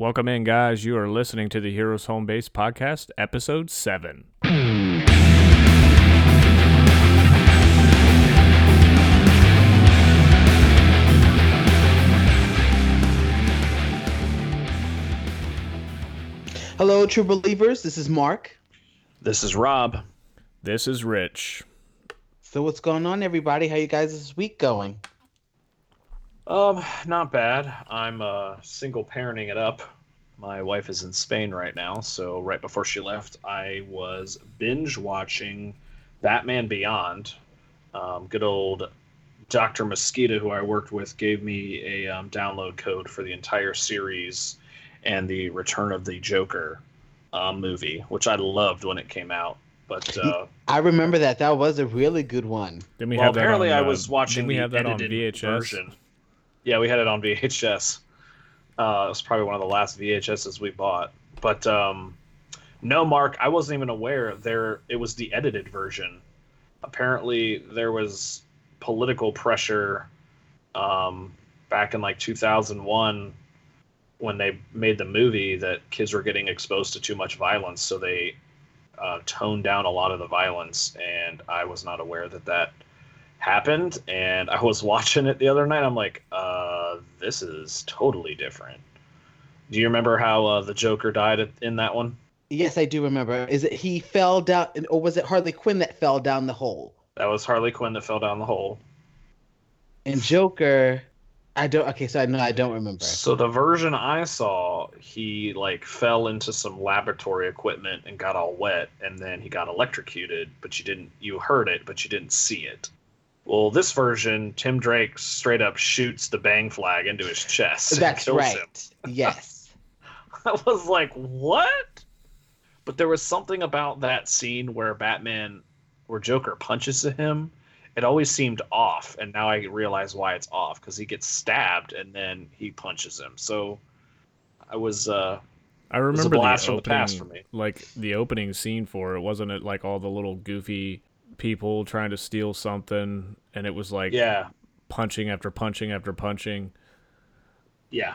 Welcome in, guys. You are listening to the Heroes Home Base podcast, episode 7. Hello, true believers. This is Mark. This is Rob. This is Rich. So, what's going on, everybody? How you guys this week going? Um, not bad. I'm uh single parenting it up. My wife is in Spain right now, so right before she left, I was binge watching Batman Beyond. Um, good old Dr. Mosquito, who I worked with, gave me a um, download code for the entire series and the Return of the Joker uh, movie, which I loved when it came out. But uh, I remember that. That was a really good one. Didn't we well, have that apparently on, I uh, was watching didn't we the have that on edited VHS? version. Yeah, we had it on VHS. Uh, it was probably one of the last VHSs we bought. But um, no, Mark, I wasn't even aware there. It was the edited version. Apparently, there was political pressure um, back in like 2001 when they made the movie that kids were getting exposed to too much violence, so they uh, toned down a lot of the violence. And I was not aware that that happened and I was watching it the other night. I'm like, uh, this is totally different. Do you remember how uh, the Joker died in that one? Yes, I do remember. Is it he fell down, or was it Harley Quinn that fell down the hole? That was Harley Quinn that fell down the hole. And Joker, I don't. Okay, so I know I don't remember. So the version I saw, he like fell into some laboratory equipment and got all wet, and then he got electrocuted. But you didn't, you heard it, but you didn't see it. Well, this version, Tim Drake straight up shoots the bang flag into his chest. That's kills right. him. yes. I was like, what? But there was something about that scene where Batman, where Joker punches him. It always seemed off, and now I realize why it's off because he gets stabbed and then he punches him. So I was, uh, I was a remember the blast from the past for me. like the opening scene for it. Wasn't it like all the little goofy people trying to steal something, and it was like yeah, punching after punching after punching. yeah.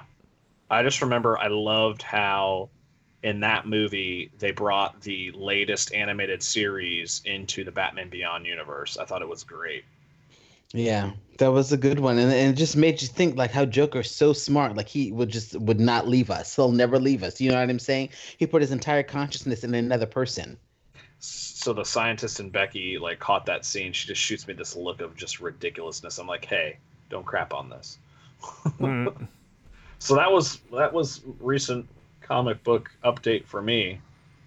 I just remember I loved how in that movie they brought the latest animated series into the Batman Beyond universe. I thought it was great. Yeah, that was a good one, and, and it just made you think like how Joker's so smart. Like he would just would not leave us. He'll never leave us. You know what I'm saying? He put his entire consciousness in another person. So the scientist and Becky like caught that scene. She just shoots me this look of just ridiculousness. I'm like, hey, don't crap on this. Mm. So that was that was recent comic book update for me.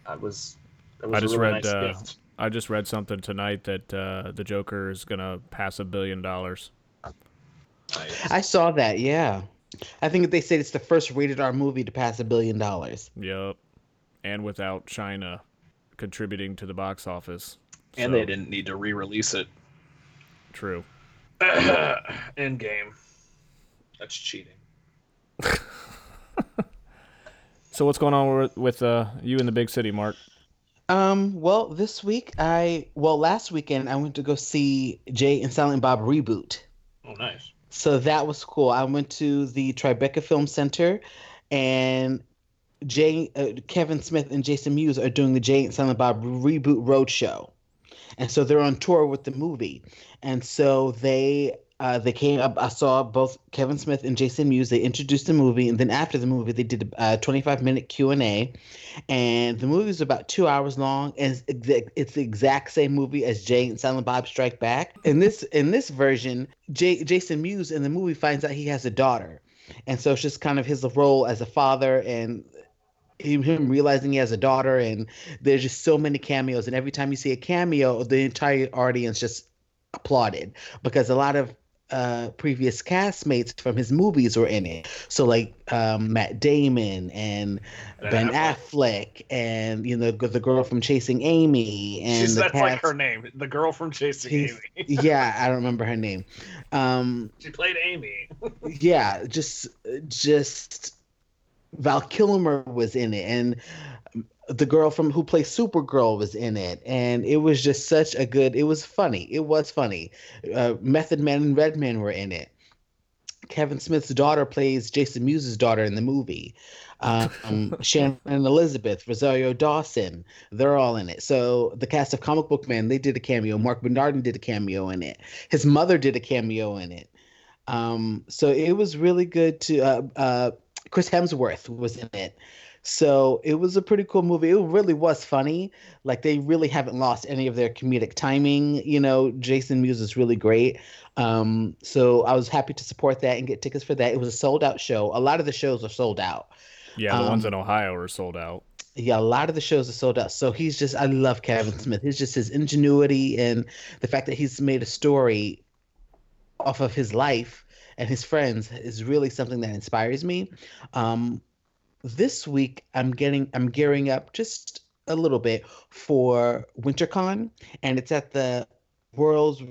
I was. That was I a just really read, nice uh, gift. I just read something tonight that uh, the Joker is gonna pass a billion dollars. Nice. I saw that. Yeah, I think they said it's the first rated R movie to pass a billion dollars. Yep, and without China contributing to the box office. and So, they didn't need to re-release it. True. End game. That's cheating. So what's going on with, with uh, you in the big city, Mark? Um, well, this week I well last weekend I went to go see Jay and Silent Bob reboot. Oh, nice. So that was cool. I went to the Tribeca Film Center, and Jay, uh, Kevin Smith, and Jason Mewes are doing the Jay and Silent Bob reboot roadshow, and so they're on tour with the movie, and so they uh, they came up. I saw both Kevin Smith and Jason Mewes. They introduced the movie, and then after the movie, they did a 25 minute Q and A, and the movie is about two hours long, and it's the exact same movie as Jay and Silent Bob Strike Back. In this in this version, Jay, Jason Mewes in the movie finds out he has a daughter, and so it's just kind of his role as a father and him, him realizing he has a daughter, and there's just so many cameos, and every time you see a cameo, the entire audience just applauded because a lot of uh, previous castmates from his movies were in it. So like um, Matt Damon and Ben Affleck, and you know the girl from Chasing Amy, and She's, that's like her name. The girl from Chasing She's- Amy. yeah, I don't remember her name. Um, she played Amy. yeah, just just Val Kilmer was in it, and the girl from who plays Supergirl was in it, and it was just such a good. It was funny. It was funny. Uh, Method Man and Redman were in it. Kevin Smith's daughter plays Jason Mewes' daughter in the movie. Um, Shannon Elizabeth, Rosario Dawson, they're all in it. So the cast of Comic Book Man, they did a cameo. Marc Bernardin did a cameo in it. His mother did a cameo in it. Um, so it was really good to. Uh, uh, Chris Hemsworth was in it. So it was a pretty cool movie. It really was funny. Like they really haven't lost any of their comedic timing. You know, Jason Mewes is really great. Um, so I was happy to support that and get tickets for that. It was a sold out show. A lot of the shows are sold out. Yeah, the Um, ones in Ohio are sold out. Yeah, a lot of the shows are sold out. So he's just I love Kevin Smith. He's just his ingenuity and the fact that he's made a story off of his life and his friends is really something that inspires me. Um, this week I'm getting I'm gearing up just a little bit for WinterCon and it's at the World's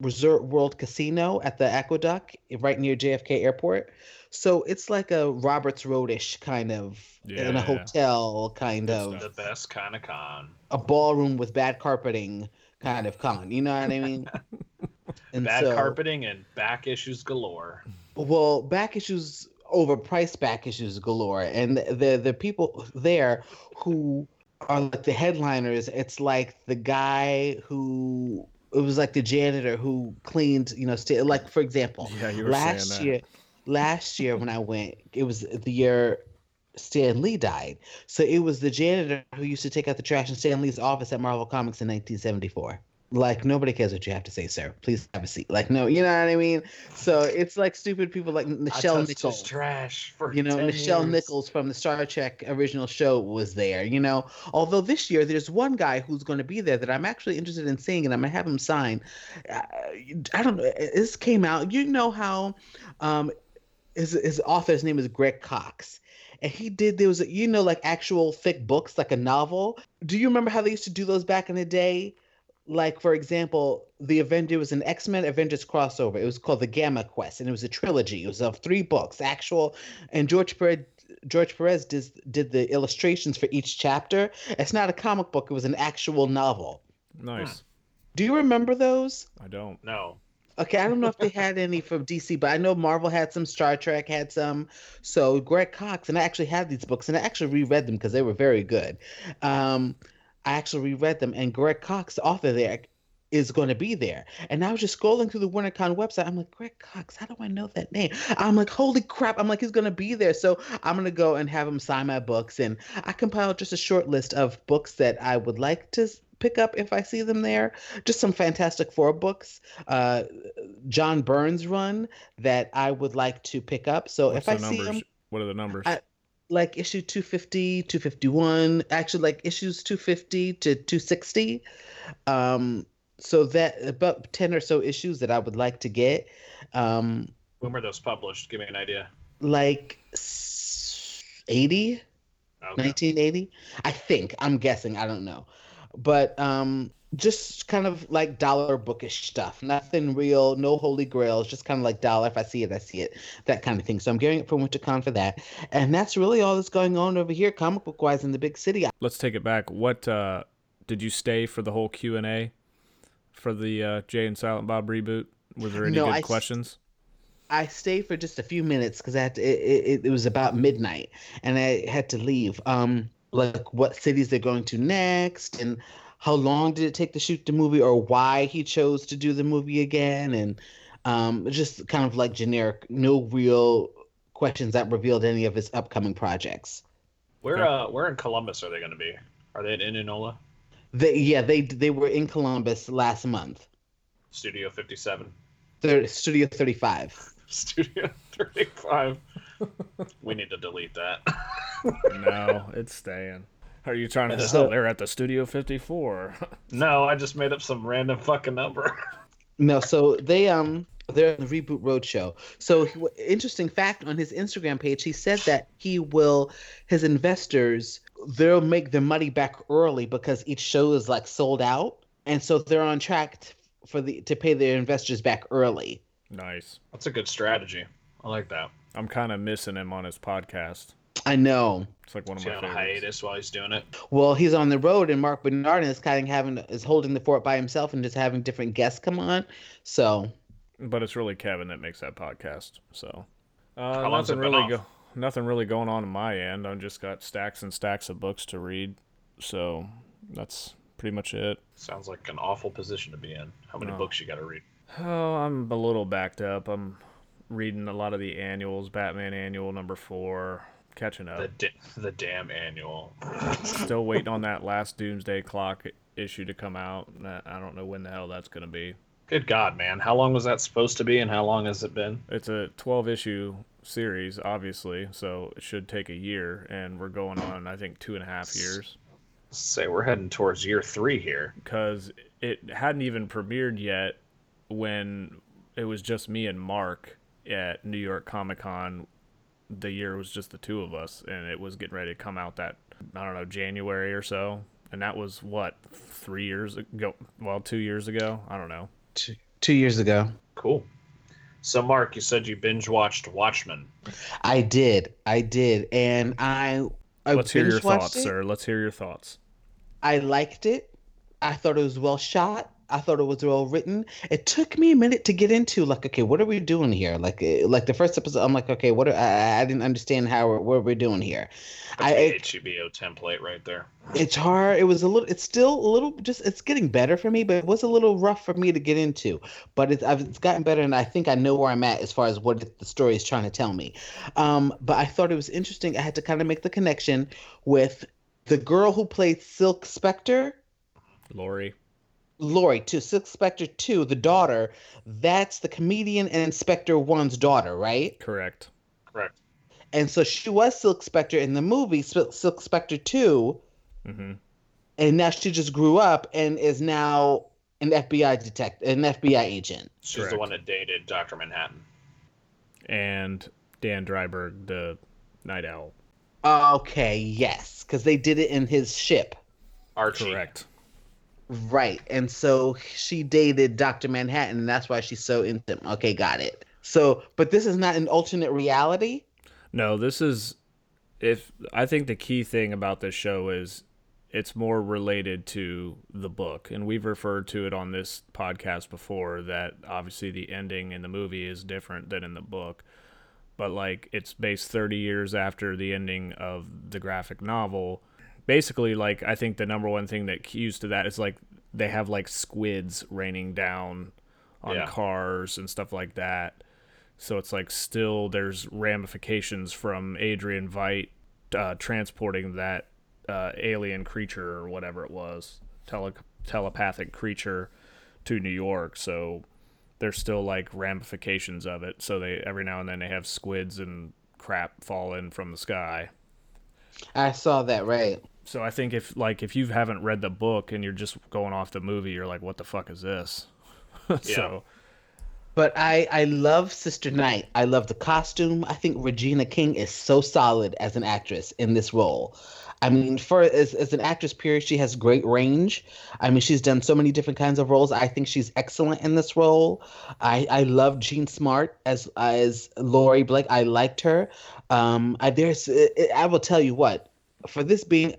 Resort World Casino at the Aqueduct right near JFK Airport. So it's like a Roberts Roadish kind of in a hotel kind Good of. The best kind of con. a ballroom with bad carpeting kind of con. You know what I mean? And Bad so- carpeting and back issues galore. Well, back issues overpriced back issues galore, and the the people there who are like the headliners. It's like the guy who it was like the janitor who cleaned. You know, sta- like for example, Yeah, you were last saying that. year last year when i went it was the year stan lee died so it was the janitor who used to take out the trash in stan lee's office at marvel comics in 1974 like nobody cares what you have to say sir please have a seat like no you know what i mean so it's like stupid people like Michelle nichols trash for you know, 10 Nichelle years. Nichols from the Star Trek original show was there, you know. Although this year there's one guy who's going to be there that I'm actually interested in seeing and I'm going to have him sign. Uh, I don't know. This came out. You know how um, his, his author's name is Greg Cox. And he did, there was, a, you know, like actual thick books, like a novel. Do you remember how they used to do those back in the day? Like for example the avenger was an x-men avengers crossover it was called the gamma quest and it was a trilogy it was of three books actual and george perez george perez did, did the illustrations for each chapter it's not a comic book it was an actual novel Nice. do you remember those I don't. No. Okay, I don't know if they had any from DC, but I know Marvel had some, Star Trek had some. So Greg Cox, and I actually had these books, and I actually reread them because they were very good. Um, I actually reread them, and Greg Cox, the author there, is going to be there. And I was just scrolling through the WinterCon website. I'm like, Greg Cox, how do I know that name? I'm like, holy crap! I'm like, he's going to be there. So I'm going to go and have him sign my books, and I compiled just a short list of books that I would like to pick up if I see them there. Just some Fantastic Four books. Uh, John Byrne's run that I would like to pick up. So What's if I the see numbers? them, What are the numbers? I- like issue 250, 251, actually like issues 250 to 260. Um, so that about 10 or so issues that I would like to get. Um, When were those published? Give me an idea. like s- 80, Okay. 1980 i think i'm guessing i don't know but um just kind of like dollar bookish stuff nothing real no holy grails just kind of like dollar if i see it i see it that kind of thing so i'm gearing up for wintercon for that and that's really all that's going on over here comic book wise in the big city Let's take it back. What uh, did you stay for the whole Q and A for the uh, Jay and Silent Bob reboot? Was there any No, good I questions? I stayed for just a few minutes because I had to, it, it, it was about midnight and I had to leave. Um, like what cities they're going to next and how long did it take to shoot the movie or why he chose to do the movie again and um, just kind of like generic, no real questions that revealed any of his upcoming projects. Where uh where in Columbus are they going to be? Are they in Indianola? They yeah they they were in Columbus last month. Studio 57. They're Studio 35. Studio 35. we need to delete that. no, it's staying. Are you trying to? So- oh, they're at the Studio 54. no, I just made up some random fucking number. No, so they um they're in the reboot roadshow. So interesting fact on his Instagram page, he said that he will his investors they'll make their money back early because each show is like sold out, and so they're on track t- for the to pay their investors back early. nice. That's a good strategy. I like that. I'm kind of missing him on his podcast. I know. It's like one of He's my on a favorites. hiatus while he's doing it. Well, he's on the road, and Marc Bernardin is kind of having is holding the fort by himself and just having different guests come on. So but it's really Kevin that makes that podcast. So uh, nothing really go nothing really going on on my end. I've just got stacks and stacks of books to read. So that's pretty much it. Sounds like an awful position to be in. How many No. books you got to read? Oh, I'm a little backed up. I'm reading a lot of the annuals, Batman annual number four, catching The up. the damn annual. Still waiting on that last Doomsday Clock issue to come out. I don't know when the hell that's going to be. Good God, man! How long was that supposed to be, and how long has it been? It's a 12 issue series, obviously, so it should take a year, and we're going on, I think, two and a half years. Say we're heading towards year three here. Because it hadn't even premiered yet when it was just me and Mark at New York Comic Con. The year was just the two of us, and it was getting ready to come out that, I don't know, January or so. And that was what, three years ago? Well, two years ago? I don't know. Two, two years ago. Cool. So, Mark, you said you binge watched Watchmen. I did. I did. And I I Let's hear your thoughts, it. sir. Let's hear your thoughts. I liked it. I thought it was well shot. I thought it was well written. It took me a minute to get into like, okay, what are we doing here? Like, eh, like the first episode, I'm like, okay, what? Are, I, I didn't understand how we're, what we're doing here. I, That's it, the HBO template right there. it's hard. It was a little. It's still a little. Just it's getting better for me, but it was a little rough for me to get into. But it's I've, it's gotten better, and I think I know where I'm at as far as what the story is trying to tell me. Um, but I thought it was interesting. I had to kind of make the connection with the girl who played Silk Spectre. Laurie. Laurie to Silk Spectre two, the daughter. That's the comedian and Inspector One's daughter, right? Correct. Correct. And so she was Silk Spectre in the movie Sil- Silk Spectre two, hmm and now she just grew up and is now an FBI detective, an FBI agent. She's the one that dated Doctor Manhattan. And Dan Dreiberg, the Night Owl. Okay, yes, because they did it in his ship, Archie. Correct. Right? And so she dated Doctor Manhattan, and that's why she's so into him. Okay, got it. So, but this is not an alternate reality. No, this is if I think the key thing about this show is it's more related to the book and we've referred to it on this podcast before that obviously the ending in the movie is different than in the book but like it's based 30 years after the ending of the graphic novel basically like i think the number one thing that cues to that is like they have like squids raining down on Yeah. cars and stuff like that so it's like still there's ramifications from adrian veidt uh, transporting that uh, alien creature or whatever it was tele- telepathic creature to new york so there's still like ramifications of it. So they every now and then they have squids and crap fall in from the sky. I saw that, right? So I think if like if you haven't read the book and you're just going off the movie, you're like, what the fuck is this? so But I I love Sister Night. I love the costume. I think Regina King is so solid as an actress in this role. I mean, for as, as an actress, period, she has great range. I mean, she's done so many different kinds of roles. I think she's excellent in this role. I I love Jean Smart as as Laurie Blake. I liked her. Um, I there's I will tell you what for this being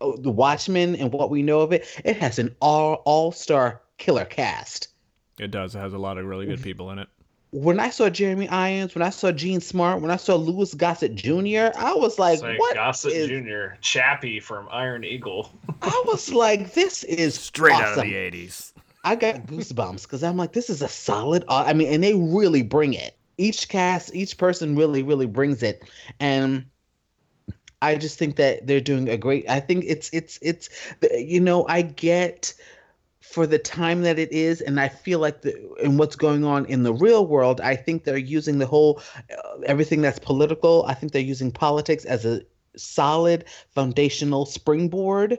Oh, the Watchmen and what we know of it, it has an all all star killer cast it does. It has a lot of really good people in it. when I saw Jeremy Irons, when I saw Jean Smart, when I saw Louis Gossett Jr., I was like, Say "What Gossett is-" Jr., Chappie from Iron Eagle. I was like, "This is Straight out of the '80s. I got goosebumps because I'm like, "This is a solid." I mean, and they really bring it. Each cast, each person really, really brings it, and I just think that they're doing a great. I think it's it's it's you know I get for the time that it is and i feel like the and what's going on in the real world i think they're using the whole uh, everything that's political i think they're using politics as a solid foundational springboard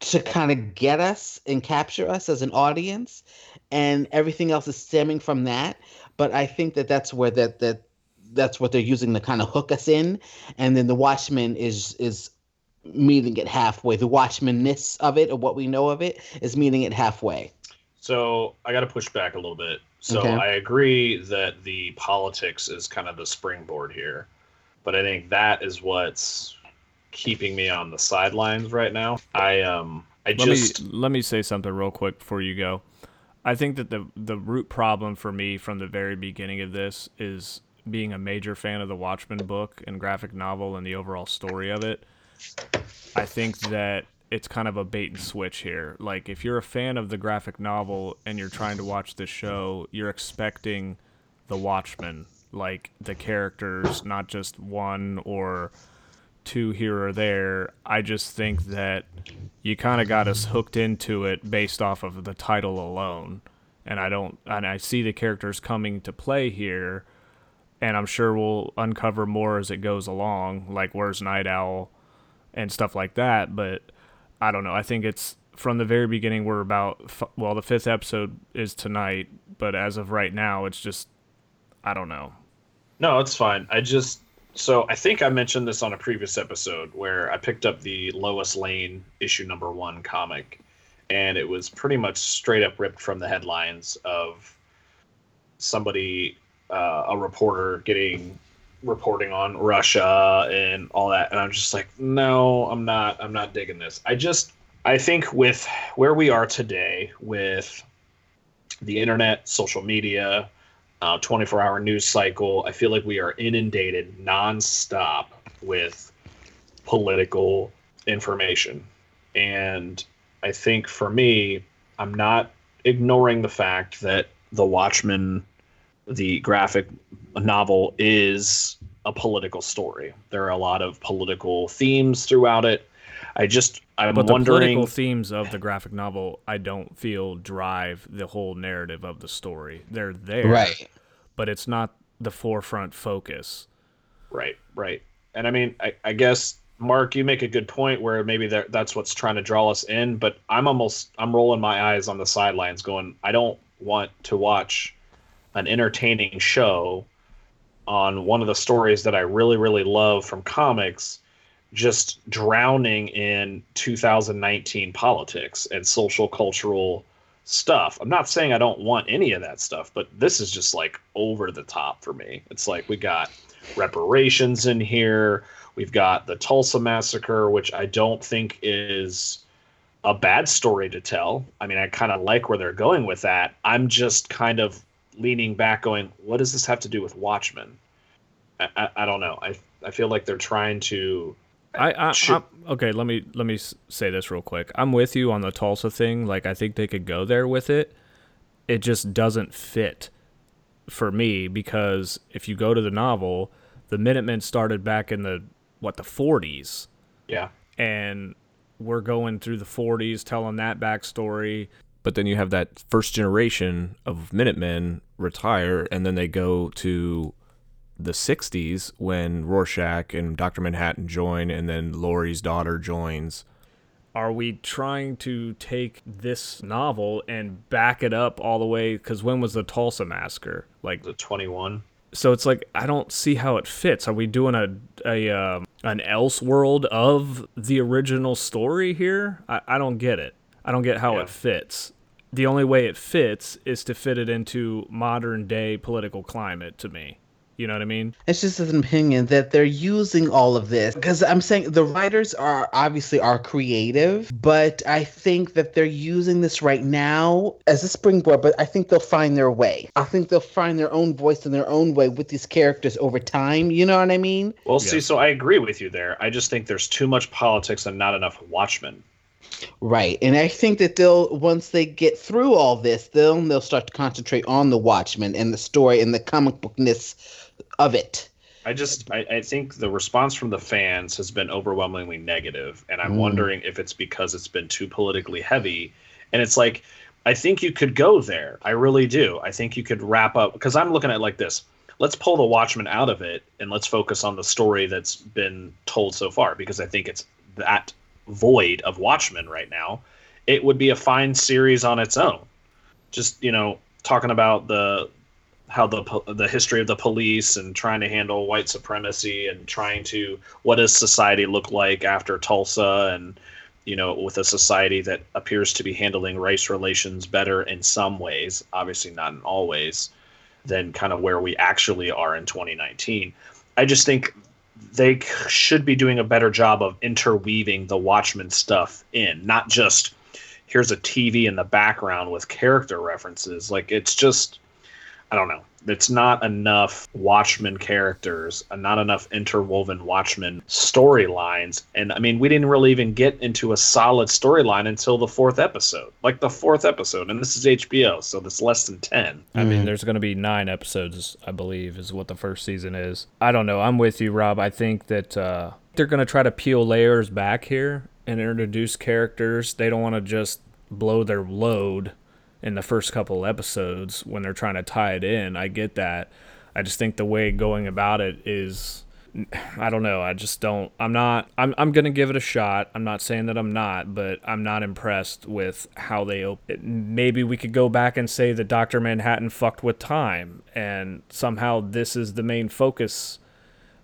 to kind of get us and capture us as an audience and everything else is stemming from that but i think that that's where that that that's what they're using to kind of hook us in and then the watchmen is is meeting it halfway the Watchmanness of it or what we know of it is meeting it halfway So I got to push back a little bit. So Okay. I agree that the politics is kind of the springboard here, but I think that is what's keeping me on the sidelines right now. I um I Let just me let me say something real quick before you go. I think that the the root problem for me from the very beginning of this is being a major fan of the Watchmen book and graphic novel and the overall story of it. I think that it's kind of a bait and switch here. Like if you're a fan of the graphic novel and you're trying to watch this show, you're expecting the Watchmen, like the characters, not just one or two here or there. I just think that you kind of got us hooked into it based off of the title alone. And I don't, and I see the characters coming to play here, and I'm sure we'll uncover more as it goes along, like where's Night Owl and stuff like that. But I don't know. I think it's from the very beginning, we're about, well, the fifth episode is tonight, but as of right now, it's just, I don't know. No, it's fine. I just, so I think I mentioned this on a previous episode where I picked up the Lois Lane issue number one comic, and it was pretty much straight up ripped from the headlines of somebody, uh, a reporter getting reporting on Russia and all that, and I'm just like, no, I'm not, I'm not digging this. I just, I think with where we are today with the internet, social media, uh, 24 hour news cycle. I feel like we are inundated nonstop with political information. And I think for me, I'm not ignoring the fact that The Watchmen, the graphic novel, is a political story. There are a lot of political themes throughout it. I just I'm but the wondering political themes of the graphic novel, I don't feel drive the whole narrative of the story. They're there, Right. But it's not the forefront focus. Right, right. And I mean, I, I guess Mark, you make a good point where maybe that that's what's trying to draw us in. But I'm almost I'm rolling my eyes on the sidelines, going, I don't want to watch an entertaining show on one of the stories that I really really love from comics, just drowning in 2019 politics and social cultural stuff. I'm not saying I don't want any of that stuff, but this is just like over the top for me. It's like we got reparations in here. We've got the Tulsa massacre, which I don't think is a bad story to tell. I mean, I kind of like where they're going with that. I'm just kind of leaning back, going, "What does this have to do with Watchmen?" I, I, I don't know. I I feel like they're trying to. I, I, Should- I okay. Let me let me say this real quick. I'm with you on the Tulsa thing. Like I think they could go there with it. It just doesn't fit for me because if you go to the novel, the Minutemen started back in the what the 40s, Yeah. and we're going through the 40s telling that backstory. But then you have that first generation of Minutemen retire, and then they go to the 60s when Rorschach and Dr. Manhattan join, and then Laurie's daughter joins. Are we trying to take this novel and back it up all the way? Because when was the Tulsa massacre? Like, The 21. so it's like I don't see how it fits. Are we doing a a um, an else world of the original story here? I, I don't get it. I don't get how Yeah. it fits. The only way it fits is to fit it into modern day political climate to me. You know what I mean? It's just an opinion that they're using all of this because I'm saying the writers are obviously are creative, but I think that they're using this right now as a springboard. But I think they'll find their way. I think they'll find their own voice in their own way with these characters over time. You know what I mean? Well, Yeah. see, so I agree with you there. I just think there's too much politics and not enough Watchmen. Right. And I think that they'll once they get through all this, then they'll start to concentrate on the Watchmen and the story and the comic bookness of it. I just I, I think the response from the fans has been overwhelmingly negative, and I'm Mm. wondering if it's because it's been too politically heavy. And it's like I think you could go there. I really do. I think you could wrap up because I'm looking at it like this. Let's pull the Watchmen out of it and let's focus on the story that's been told so far because I think it's that void of Watchmen right now. It would be a fine series on its own. Just, you know, talking about the how the the history of the police and trying to handle white supremacy and trying to what does society look like after Tulsa and you know with a society that appears to be handling race relations better in some ways obviously not in all ways than kind of where we actually are in 2019 i just think they should be doing a better job of interweaving the watchmen stuff in not just here's a TV in the background with character references. Like it's just I don't know. It's not enough Watchmen characters, and not enough interwoven Watchmen storylines. And I mean, we didn't really even get into a solid storyline until the fourth episode. Like the fourth episode, and this is HBO, so that's less than 10. I mean, there's going to be nine episodes, I believe, is what the first season is. I don't know. I'm with you, Rob. I think that uh, they're going to try to peel layers back here and introduce characters. They don't want to just blow their load in the first couple episodes when they're trying to tie it in. I get that. I just think the way going about it is I don't know. I just don't I'm not I'm I'm going to give it a shot. I'm not saying that I'm not, but I'm not impressed with how they op- it, maybe we could go back and say that Dr. Manhattan fucked with time and somehow this is the main focus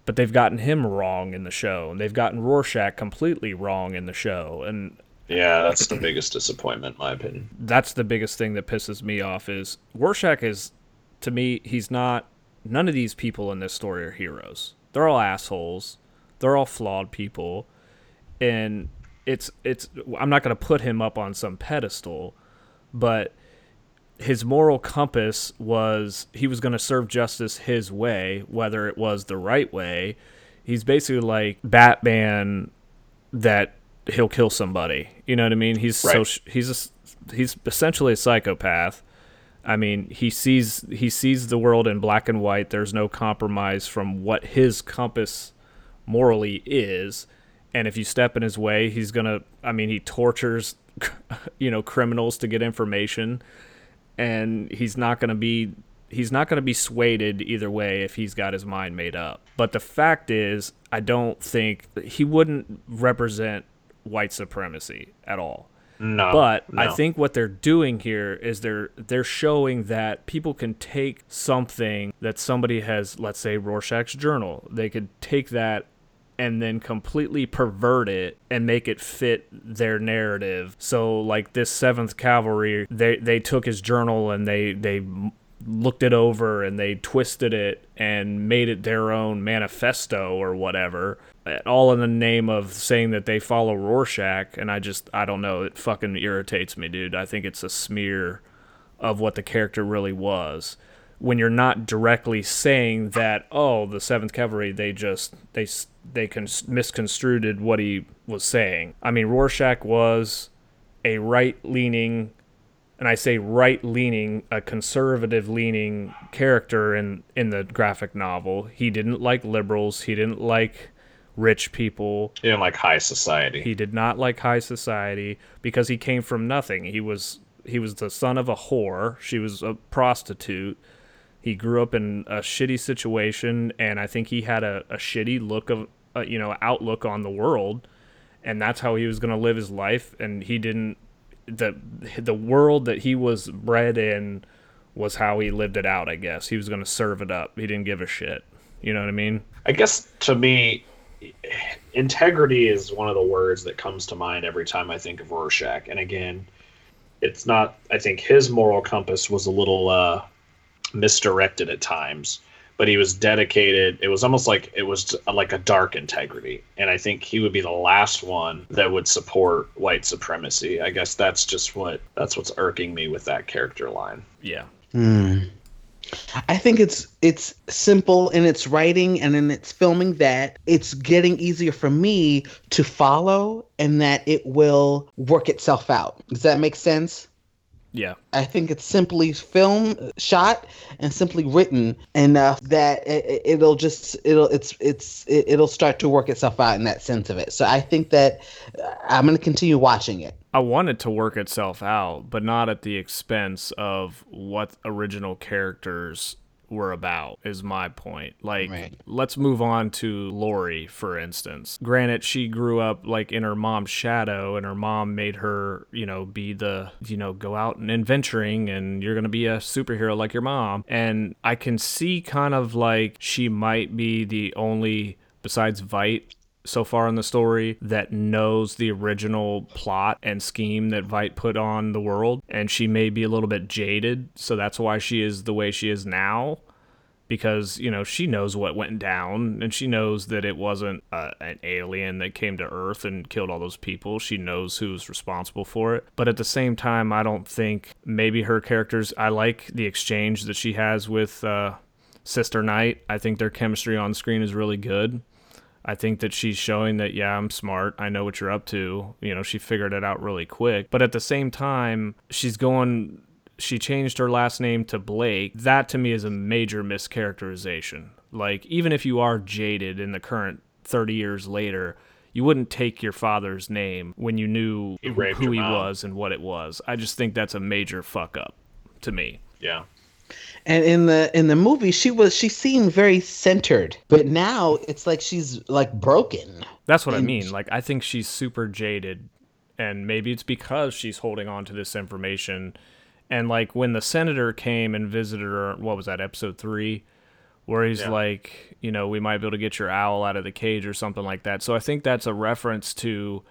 but they've gotten him wrong in the show and they've gotten Rorschach completely wrong in the show and Yeah, that's the biggest disappointment, in my opinion. that's the biggest thing that pisses me off is Rorschach is to me he's not none of these people in this story are heroes. They're all assholes. They're all flawed people. And it's it's I'm not going to put him up on some pedestal, but his moral compass was he was going to serve justice his way, whether it was the right way. He's basically like Batman that he'll kill somebody. You know what I mean? He's so Right. sh- he's a, he's essentially a psychopath. I mean, he sees he sees the world in black and white. There's no compromise from what his compass morally is. And if you step in his way, he's going to I mean, he tortures you know, criminals to get information and he's not going to be he's not going to be swayed either way if he's got his mind made up. But the fact is, I don't think he wouldn't represent white supremacy at all. No. But I think what they're doing here is they're they're showing that people can take something that somebody has, let's say Rorschach's journal. They could take that and then completely pervert it and make it fit their narrative. So like this 7th Cavalry, they they took his journal and they they looked it over and they twisted it and made it their own manifesto or whatever all in the name of saying that they follow Rorschach and I just I don't know it fucking irritates me dude. I think it's a smear of what the character really was. When you're not directly saying that oh the 7th cavalry they just they they con- misconstrued what he was saying. I mean Rorschach was a right leaning and I say right leaning, a conservative leaning character in in the graphic novel. He didn't like liberals. He didn't like rich people. He didn't like high society. He did not like high society because he came from nothing. He was he was the son of a whore. She was a prostitute. He grew up in a shitty situation, and I think he had a, a shitty look of uh, you know outlook on the world, and that's how he was going to live his life. And he didn't the the world that he was bred in was how he lived it out. I guess he was going to serve it up. He didn't give a shit. You know what I mean? I guess to me, integrity is one of the words that comes to mind every time I think of Rorschach. And again, it's not. I think his moral compass was a little uh, misdirected at times, but he was dedicated. It was almost like it was like a dark integrity, and I think he would be the last one that would support white supremacy. I guess that's just what that's what's irking me with that character line. Yeah. Hmm. I think it's it's simple in its writing and in its filming that it's getting easier for me to follow and that it will work itself out. Does that make sense? Yeah. I think it's simply film shot and simply written enough that it, it'll just it'll it's it's it, it'll start to work itself out in that sense of it. So I think that uh, I'm going to continue watching it. I want it to work itself out, but not at the expense of what original characters were about, is my point. Like, Right. let's move on to Laurie, for instance. Granted, she grew up like in her mom's shadow, and her mom made her, you know, be the, you know, go out and adventuring, and you're going to be a superhero like your mom. And I can see kind of like she might be the only, besides Veidt, so far in the story that knows the original plot and scheme that Veidt put on the world, and she may be a little bit jaded, so that's why she is the way she is now. Because you know she knows what went down and she knows that it wasn't uh, an alien that came to earth and killed all those people she knows who's responsible for it but at the same time i don't think maybe her characters i like the exchange that she has with uh, sister night i think their chemistry on screen is really good I think that she's showing that, yeah, I'm smart. I know what you're up to. You know, she figured it out really quick. But at the same time, she's going, she changed her last name to Blake. That to me is a major mischaracterization. Like, even if you are jaded in the current 30 years later, you wouldn't take your father's name when you knew He who he mom. was and what it was. I just think that's a major fuck up to me. Yeah. And in the in the movie, she was she seemed very centered, but now it's like she's like broken. That's what I mean. Like I think she's super jaded and maybe it's because she's holding on to this information and like when the senator came and visited her what was that episode 3 where he's Yeah. like, you know, we might be able to get your owl out of the cage or something like that. So I think that's a reference to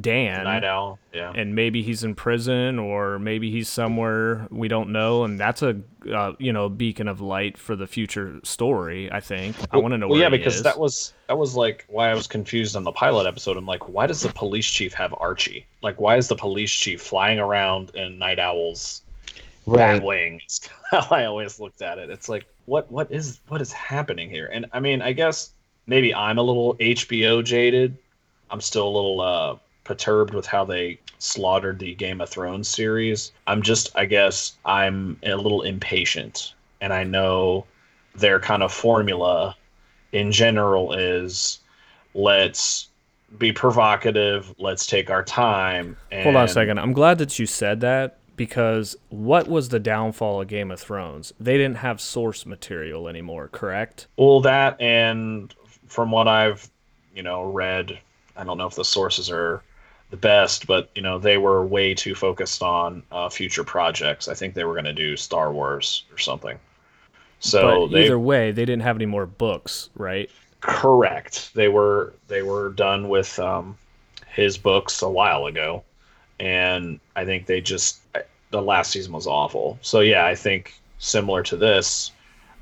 Dan Night Owl. Yeah. and maybe he's in prison or maybe he's somewhere we don't know and that's a uh, you know beacon of light for the future story i think i want to know Well, where yeah, because is. that was that was like why I was confused on the pilot episode. I'm like, why does the police chief have Archie? Like, why is the police chief flying around in Night Owl's bat wing? It's how I always looked at it. It's like, what what is what is happening here? And I mean, I guess maybe I'm a little HBO jaded. I'm still a little uh, perturbed with how they slaughtered the Game of Thrones series. I'm just, I guess, I'm a little impatient, and I know their kind of formula in general is let's be provocative, let's take our time. And Hold on a second. I'm glad that you said that because what was the downfall of Game of Thrones? They didn't have source material anymore, correct? Well, that and from what I've, you know, read, I don't know if the sources are the best, but you know, they were way too focused on uh, future projects. I think they were going to do Star Wars or something. So they either way, they didn't have any more books, right? correct. They were they were done with um, his books a while ago, and I think they just the last season was awful. So yeah, I think similar to this,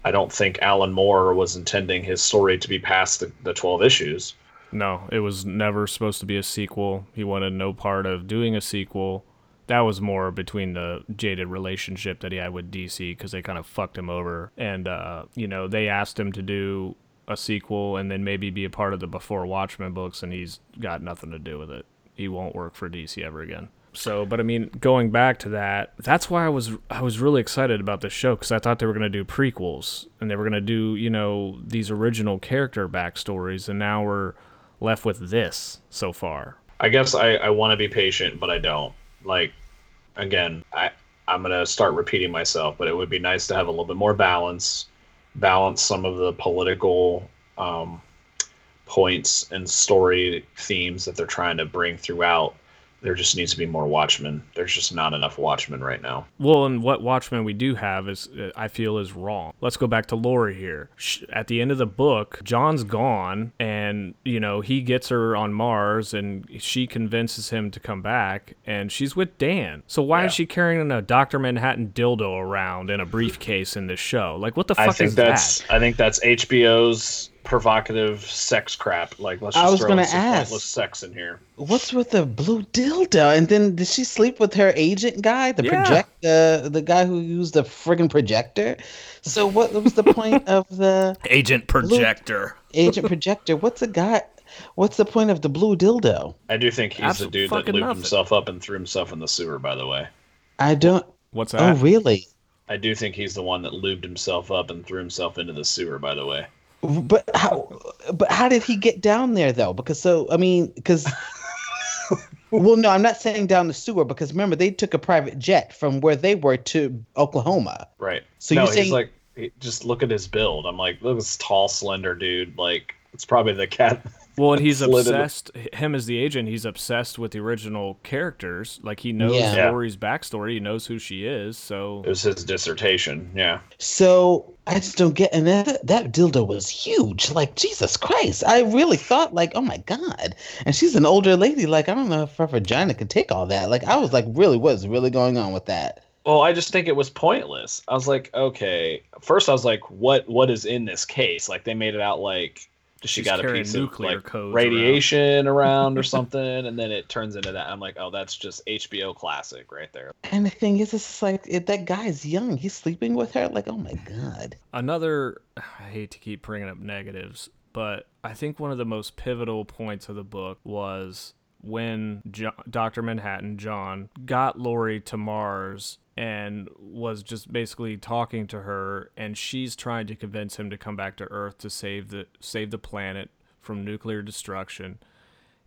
I don't think Alan Moore was intending his story to be past the, the twelve issues. No, it was never supposed to be a sequel. He wanted no part of doing a sequel. That was more between the jaded relationship that he had with DC because they kind of fucked him over. And, uh, you know, they asked him to do a sequel and then maybe be a part of the Before Watchmen books, and he's got nothing to do with it. He won't work for DC ever again. So, but I mean, going back to that, that's why I was I was really excited about this show because I thought they were going to do prequels and they were going to do you know these original character backstories, and now we're left with this so far. I guess I, I want to be patient, but I don't. Like, again, I I'm gonna start repeating myself, but it would be nice to have a little bit more balance, balance some of the political um, points and story themes that they're trying to bring throughout. There just needs to be more Watchmen. There's just not enough Watchmen right now. Well, and what Watchmen we do have is, uh, I feel, is wrong. Let's go back to Laurie here. At the end of the book, John's gone, and you know he gets her on Mars, and she convinces him to come back, and she's with Dan. So why Yeah. is she carrying a Doctor Manhattan dildo around in a briefcase in this show? Like, what the fuck I think is that's that? I think that's HBO's provocative sex crap. Like let's I just was throw gonna in some ask. pointless sex in here. What's with the blue dildo? And then did she sleep with her agent guy, the Yeah. project, uh, the guy who used the friggin' projector? So what was the point of the Agent Projector. agent projector? What's the guy? What's the point of the blue dildo? I do think he's the dude that fucking lubed nothing. himself up and threw himself in the sewer. By the way, I don't. What's that? Oh, really? I do think he's the one that lubed himself up and threw himself into the sewer. By the way, But how? But how did he get down there though? Because so I mean, because. well, no, I'm not saying down the sewer because remember they took a private jet from where they were to Oklahoma. right? So no, you're saying he's like, just look at his build. I'm like, look at this tall, slender dude. Like, it's probably the cat. Well, and he's obsessed. Him as the agent, he's obsessed with the original characters. Like he knows Yeah. Yeah. Laurie's backstory. He knows who she is. So It was his dissertation. Yeah, So I just don't get, and that that dildo was huge. Like Jesus Christ, I really thought like, oh my God. And she's an older lady. Like I don't know if her vagina could take all that. Like I was like, really, what's really going on with that? Well, I just think it was pointless. I was like, okay. First, I was like, what what is in this case? Like they made it out like she She's got a carrying piece nuclear of like codes radiation around. or something, and then it turns into that. I'm like, oh, that's just HBO classic right there. And the thing is, it's like it, that guy's young. He's sleeping with her. Like, oh my god. Another, I hate to keep bringing up negatives, but I think one of the most pivotal points of the book was when jo- Dr. Manhattan, John, got Laurie to Mars and was just basically talking to her and she's trying to convince him to come back to Earth to save the save the planet from nuclear destruction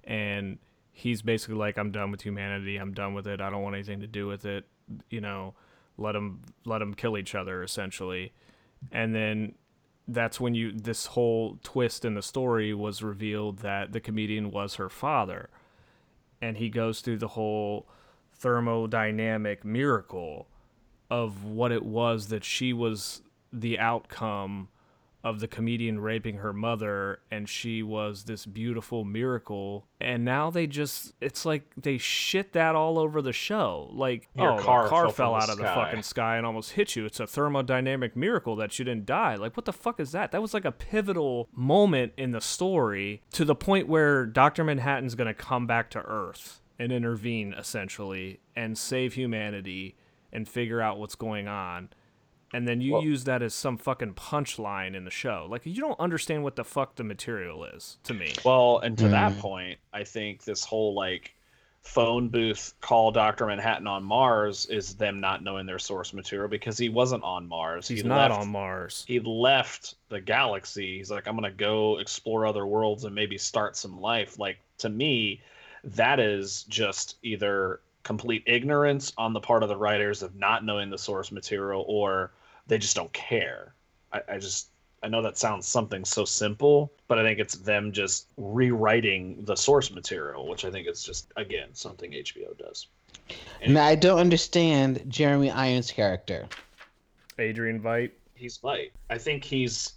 and he's basically like I'm done with humanity. I'm done with it. I don't want anything to do with it. You know, let them let them kill each other essentially. And then that's when you this whole twist in the story was revealed that the comedian was her father. And he goes through the whole thermodynamic miracle of what it was that she was the outcome of the comedian raping her mother and she was this beautiful miracle. And now they just it's like they shit that all over the show. Like Your oh car car fell out the of the fucking sky and almost hit you. It's a thermodynamic miracle that you didn't die. Like what the fuck is that? That was like a pivotal moment in the story to the point where dr manhattan's gonna come back to earth and intervene essentially and save humanity and figure out what's going on and then you Well- use that as some fucking punchline in the show. Like you don't understand what the fuck the material is to me. Well, and to that Mm. point, I think this whole like phone booth call Doctor Manhattan on Mars is them not knowing their source material because he wasn't on Mars. He's he not left, on Mars. He left the galaxy. He's like, I'm gonna go explore other worlds and maybe start some life. Like to me, that is just either complete ignorance on the part of the writers of not knowing the source material, or they just don't care. I, I just I know that sounds something so simple, but I think it's them just rewriting the source material, which I think is just again something HBO does. Now I don't understand Jeremy Irons' character. Adrian Veidt. He's light. I think he's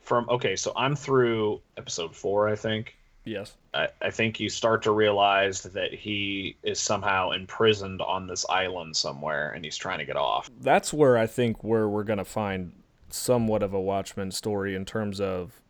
from okay, so I'm through episode four, I think. Yes. I, I think you start to realize that he is somehow imprisoned on this island somewhere and he's trying to get off. That's where I think where we're gonna find somewhat of a Watchmen story in terms of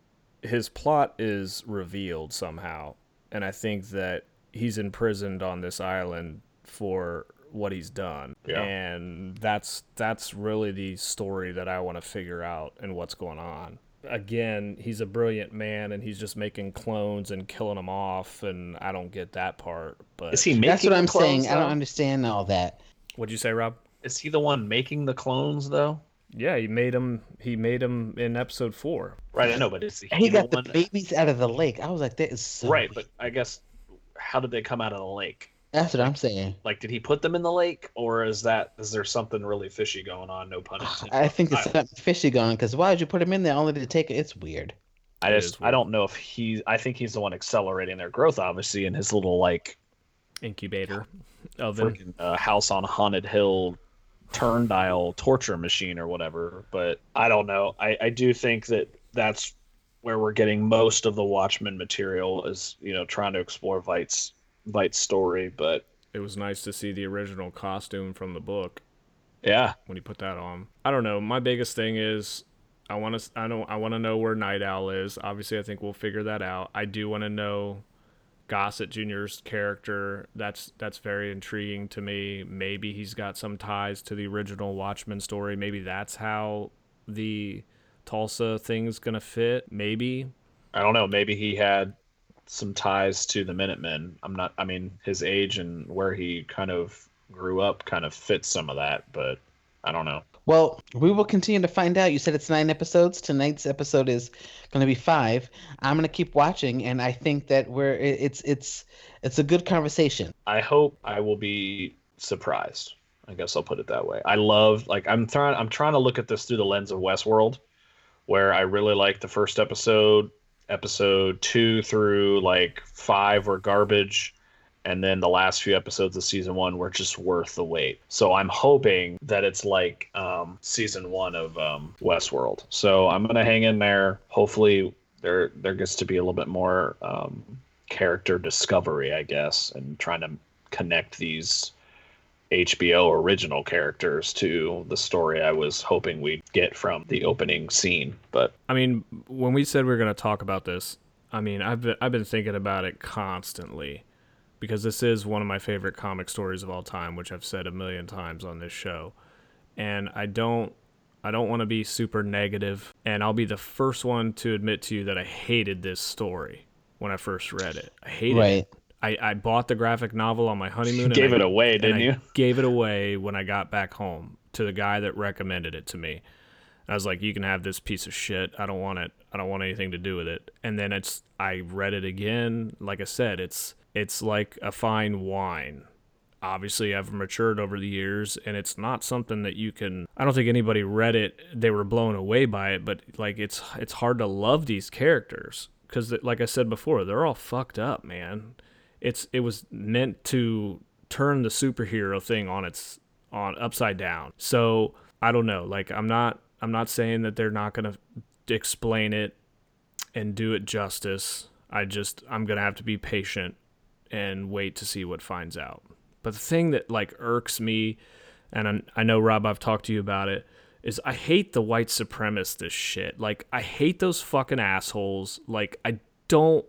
his plot is revealed somehow, and I think that he's imprisoned on this island for what he's done, Yeah. and that's that's really the story that I want to figure out and what's going on. Again, he's a brilliant man, and he's just making clones and killing them off, and I don't get that part. But Is he making That's what I'm clones, saying. I don't understand all that. what'd you say, Rob? Is he the one making the clones though? Yeah, he made him. He made him in episode four. Right, I know, but is he, He got the the babies out of the lake. I was like, that is so right, but I guess how did they come out of the lake? That's what I'm saying. Like, did he put them in the lake, or is that is there something really fishy going on? No pun intended. I think it's something fishy going because why would you put him in there only to take it? It's weird. I just is I don't know if he. I think he's the one accelerating their growth, obviously, in his little like Incubator oven. freaking uh, house on haunted hill turn dial torture machine or whatever. But I don't know. I I do think that that's where we're getting most of the Watchmen material is you know trying to explore Veidt's Veidt's story. But It was nice to see the original costume from the book yeah, when he put that on. I don't know. My biggest thing is I want to. I don't. I want to know where Nite Owl is. Obviously, I think we'll figure that out. I do want to know Gossett Jr.'s character. That's that's very intriguing to me. Maybe he's got some ties to the original Watchmen story. Maybe that's how the Tulsa thing's gonna fit. Maybe I don't know. Maybe he had some ties to the Minutemen. I'm not. I mean, his age and where he kind of grew up kind of fits some of that, but I don't know. Well, we will continue to find out. You said it's nine episodes. Tonight's episode is going to be five. I'm going to keep watching, and I think that we're it's it's it's a good conversation. I hope I will be surprised. I guess I'll put it that way. I love like I'm trying I'm trying to look at this through the lens of Westworld, where I really like the first episode, episode two through like five were garbage, and then the last few episodes of season one were just worth the wait. So I'm hoping that it's like um, season one of um, Westworld. So I'm gonna hang in there. Hopefully there there gets to be a little bit more um, character discovery, I guess, and trying to connect these HBO original characters to the story I was hoping we'd get from the opening scene. But I mean, when we said we were going to talk about this, I mean, I've been, I've been thinking about it constantly because this is one of my favorite comic stories of all time, which I've said a million times on this show. And I don't I don't want to be super negative, and I'll be the first one to admit to you that I hated this story when I first read it. I hated right. it. I, I bought the graphic novel on my honeymoon. You gave I, it away, didn't you? Gave it away when I got back home to the guy that recommended it to me. I was like, "You can have this piece of shit. I don't want it. I don't want anything to do with it." And then it's I read it again. Like I said, it's it's like a fine wine obviously I've matured over the years and it's not something that you can I don't think anybody read it they were blown away by it but like it's it's hard to love these characters cuz like I said before they're all fucked up man it's it was meant to turn the superhero thing on its on upside down so I don't know like I'm not I'm not saying that they're not to explain it and do it justice I just I'm to have to be patient and wait to see what finds out but the thing that like irks me, and I, I know Rob, I've talked to you about it, is I hate the white supremacist shit. Like I hate those fucking assholes. Like I don't.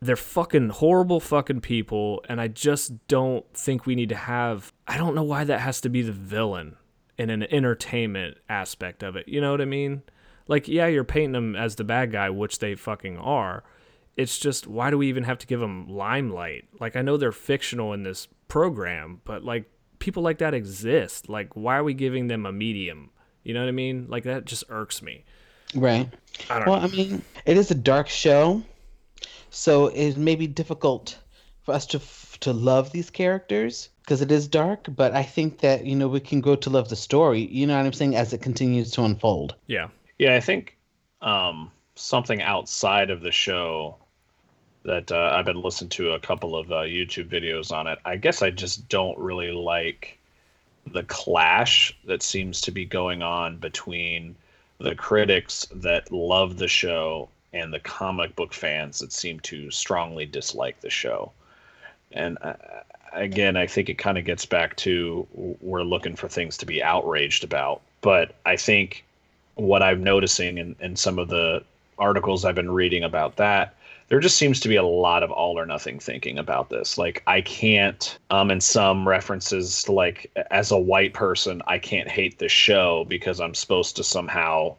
They're fucking horrible fucking people, and I just don't think we need to have. I don't know why that has to be the villain in an entertainment aspect of it. You know what I mean? Like, yeah, you're painting them as the bad guy, which they fucking are. It's just why do we even have to give them limelight? Like, I know they're fictional in this program, but like people like that exist. Like why are we giving them a medium? You know what I mean? Like that just irks me. Right. I well, know. I mean, it is a dark show, so it may be difficult for us to to love these characters because it is dark. But I think that you know we can grow to love the story. You know what I'm saying? As it continues to unfold. Yeah. Yeah, I think um, something outside of the show that uh, I've been listening to a couple of uh, YouTube videos on it. I guess I just don't really like the clash that seems to be going on between the critics that love the show and the comic book fans that seem to strongly dislike the show. And uh, again, I think it kind of gets back to we're looking for things to be outraged about. But I think what I'm noticing in, in some of the articles I've been reading about that there just seems to be a lot of all or nothing thinking about this. Like I can't um in some references like as a white person, I can't hate the show because I'm supposed to somehow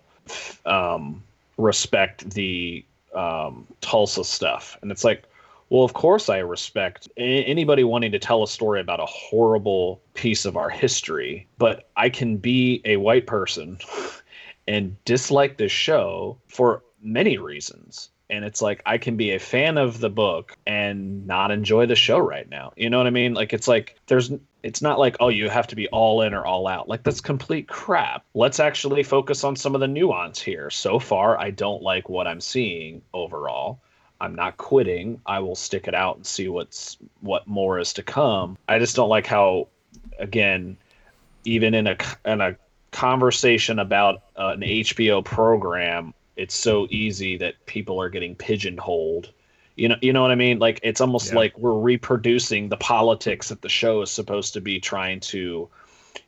um respect the um Tulsa stuff. And it's like well, of course, I respect anybody wanting to tell a story about a horrible piece of our history, but I can be a white person and dislike this show for many reasons and it's like I can be a fan of the book and not enjoy the show right now. You know what I mean? Like it's like there's it's not like oh you have to be all in or all out. Like that's complete crap. Let's actually focus on some of the nuance here. So far I don't like what I'm seeing overall. I'm not quitting. I will stick it out and see what's what more is to come. I just don't like how again even in a in a conversation about uh, an HBO program it's so easy that people are getting pigeonholed. You know, you know what I mean? Like it's almost yeah. like we're reproducing the politics that the show is supposed to be trying to,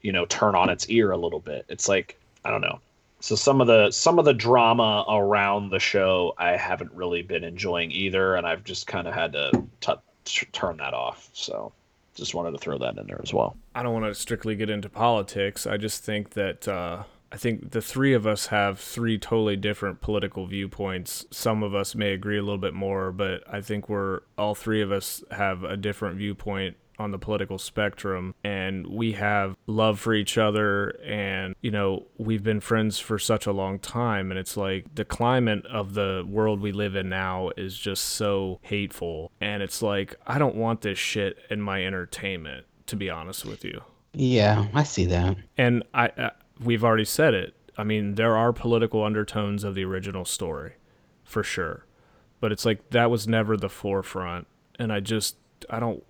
you know, turn on its ear a little bit. It's like I don't know. So some of the some of the drama around the show I haven't really been enjoying either, and I've just kind of had to t- t- turn that off. So just wanted to throw that in there as well. I don't want to strictly get into politics. I just think that uh, I think the three of us have three totally different political viewpoints. Some of us may agree a little bit more, but I think we're all three of us have a different viewpoint on the political spectrum and we have love for each other and you know we've been friends for such a long time and it's like the climate of the world we live in now is just so hateful and it's like I don't want this shit in my entertainment to be honest with you yeah, I see that. And I, we've already said it. I mean, there are political undertones of the original story, for sure. But it's like that was never the forefront. And I just, I don't,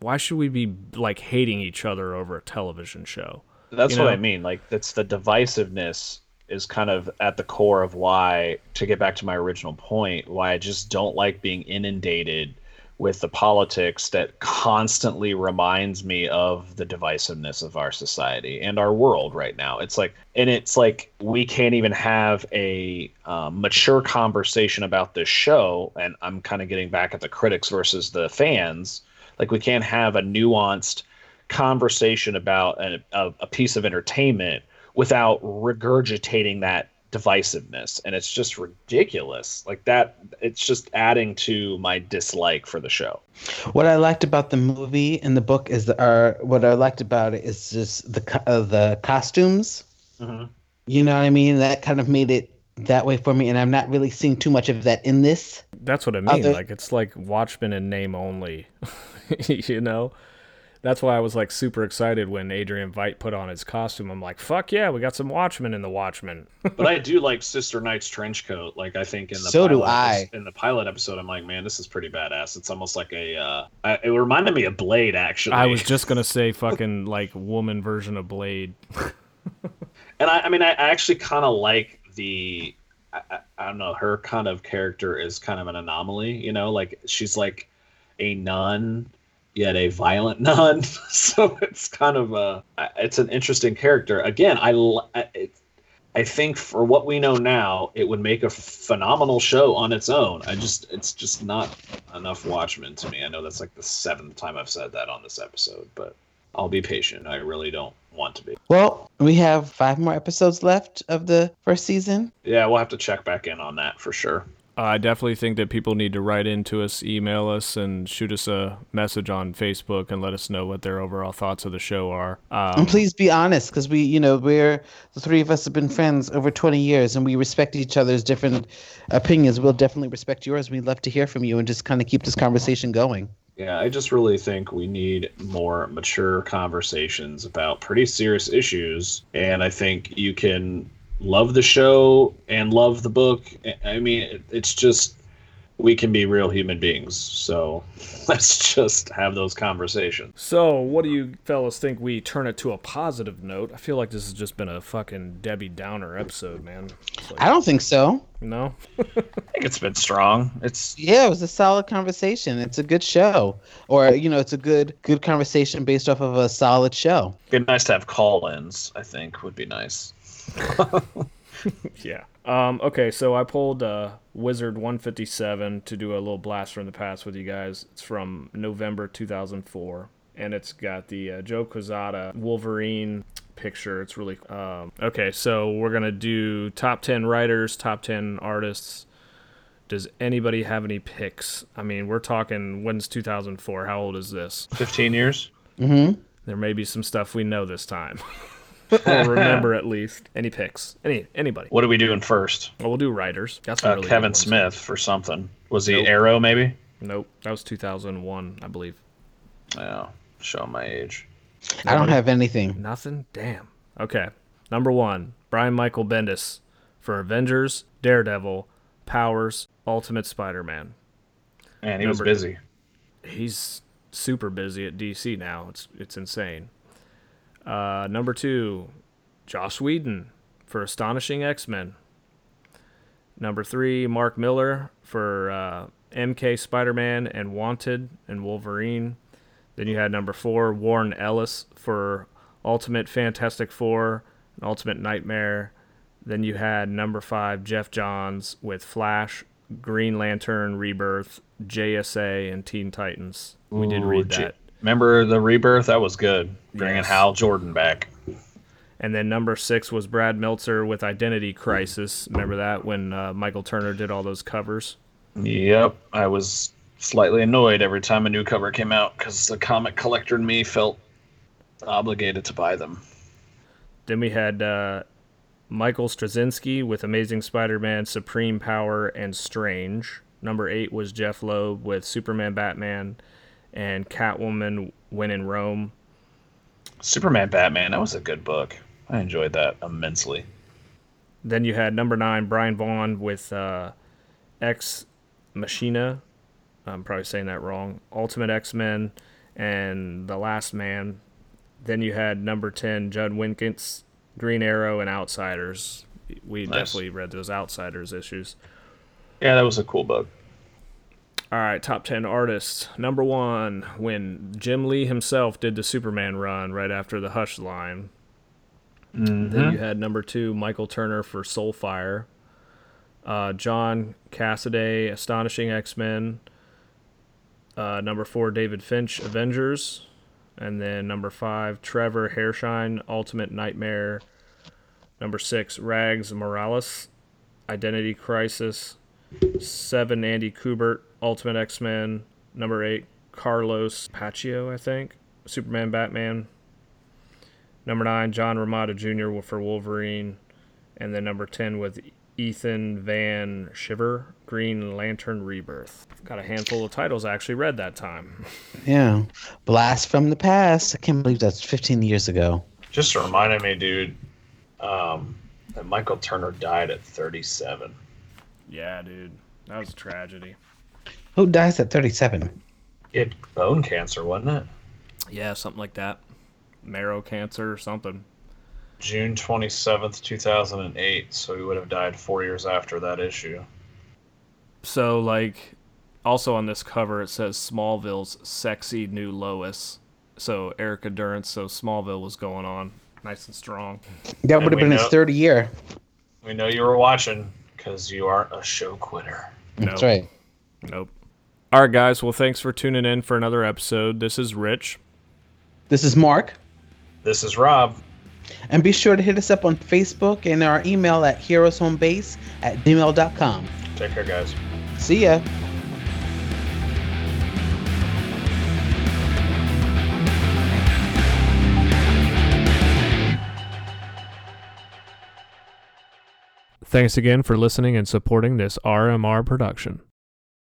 why should we be like hating each other over a television show? That's you know? what I mean. Like, that's the divisiveness is kind of at the core of why, to get back to my original point, why I just don't like being inundated with the politics that constantly reminds me of the divisiveness of our society and our world right now. It's like, and it's like we can't even have a um, mature conversation about this show. And I'm kind of getting back at the critics versus the fans. Like, we can't have a nuanced conversation about a, a piece of entertainment without regurgitating that divisiveness and it's just ridiculous. Like that it's just adding to my dislike for the show. What i liked about the movie and the book is the uh, what i liked about it is just the uh, the costumes. Mm-hmm. you know what i mean? That kind of made it that way for me and i'm not really seeing too much of that in this. That's what i mean. Other... like it's like watchmen in name only you know that's why I was like super excited when Adrian Veidt put on his costume. I'm like, fuck yeah, we got some Watchmen in the Watchmen. but I do like Sister Night's trench coat. Like I think in the so do I. In the pilot episode, I'm like, man, this is pretty badass. It's almost like a. Uh, I, it reminded me of Blade actually. I was just gonna say fucking like woman version of Blade. and I, I mean, I, I actually kind of like the. I, I don't know. Her kind of character is kind of an anomaly. You know, like she's like a nun yet a violent nun. so it's kind of a it's an interesting character. Again, I it, I think for what we know now, it would make a phenomenal show on its own. I just it's just not enough Watchmen to me. I know that's like the seventh time I've said that on this episode, but I'll be patient. I really don't want to be. Well, we have five more episodes left of the first season. Yeah, we'll have to check back in on that for sure. I definitely think that people need to write into us, email us, and shoot us a message on Facebook and let us know what their overall thoughts of the show are. Um, and please be honest, because we, you know, we're the three of us have been friends over 20 years, and we respect each other's different opinions. We'll definitely respect yours. We'd love to hear from you and just kind of keep this conversation going. Yeah, I just really think we need more mature conversations about pretty serious issues. And I think you can love the show and love the book. I mean, it's just we can be real human beings. So let's just have those conversations. So, what do you fellas think we turn it to a positive note? I feel like this has just been a fucking Debbie Downer episode, man. Like, I don't think so. No. I think it's been strong. It's Yeah, it was a solid conversation. It's a good show. Or, you know, it's a good good conversation based off of a solid show. It'd be nice to have call-ins, I think would be nice. yeah. Um, okay, so I pulled uh, Wizard 157 to do a little blast from the past with you guys. It's from November 2004, and it's got the uh, Joe Quesada Wolverine picture. It's really um, okay. So we're gonna do top 10 writers, top 10 artists. Does anybody have any picks? I mean, we're talking when's 2004? How old is this? 15 years. Mm-hmm. There may be some stuff we know this time. or remember at least. Any picks? Any anybody? What are we doing first? Well, we'll do writers. That's uh, really Kevin Smith for something. Was he nope. Arrow maybe? Nope, that was 2001, I believe. Yeah, show my age. Nobody? I don't have anything. Nothing. Damn. Okay. Number one, Brian Michael Bendis for Avengers, Daredevil, Powers, Ultimate Spider-Man. Man, he Number, was busy. He's super busy at DC now. It's it's insane. Uh, number two, Joss Whedon for Astonishing X Men. Number three, Mark Millar for uh, MK Spider Man and Wanted and Wolverine. Then you had number four, Warren Ellis for Ultimate Fantastic Four and Ultimate Nightmare. Then you had number five, Geoff Johns with Flash, Green Lantern, Rebirth, JSA, and Teen Titans. We did read that. Remember the rebirth? That was good. Bringing yes. Hal Jordan back. And then number six was Brad Meltzer with Identity Crisis. Remember that when uh, Michael Turner did all those covers? Yep. I was slightly annoyed every time a new cover came out because the comic collector in me felt obligated to buy them. Then we had uh, Michael Straczynski with Amazing Spider Man, Supreme Power, and Strange. Number eight was Jeph Loeb with Superman, Batman, and Catwoman When in Rome. Superman Batman, that was a good book. I enjoyed that immensely. Then you had number nine, Brian Vaughan with uh, Ex Machina. I'm probably saying that wrong. Ultimate X Men and The Last Man. Then you had number 10, Judd Winick, Green Arrow, and Outsiders. We nice. definitely read those Outsiders issues. Yeah, that was a cool book. All right, top 10 artists. Number one, when Jim Lee himself did the Superman run right after the Hush line. Mm-hmm. Then you had number two, Michael Turner for Soulfire. Uh, John Cassaday, Astonishing X Men. Uh, number four, David Finch, Avengers. And then number five, Trevor Hairsine, Ultimate Nightmare. Number six, Rags Morales, Identity Crisis. Seven, Andy Kubert, Ultimate X Men. Number eight, Carlos Pacheco, I think, Superman Batman. Number nine, John Romita Jr. for Wolverine. And then number 10 with Ethan Van Sciver, Green Lantern Rebirth. Got a handful of titles I actually read that time. Yeah. Blast from the past. I can't believe that's 15 years ago. Just reminded me, dude, um, that Michael Turner died at 37. Yeah, dude. That was a tragedy. Who dies at 37? He had bone cancer, wasn't it? Yeah, something like that. Marrow cancer or something. June 27th, 2008. So he would have died four years after that issue. So, like, also on this cover, it says Smallville's sexy new Lois. So, Erica Durance, so Smallville was going on nice and strong. That And would have we been his know- third year. We know you were watching because you aren't a show quitter. That's Nope. right. Nope. All right, guys. Well, thanks for tuning in for another episode. This is Rich. This is Mark. This is Rob. And be sure to hit us up on Facebook and our email at heroeshomebase at gmail.com. Take care, guys. See ya. Thanks again for listening and supporting this RMR production.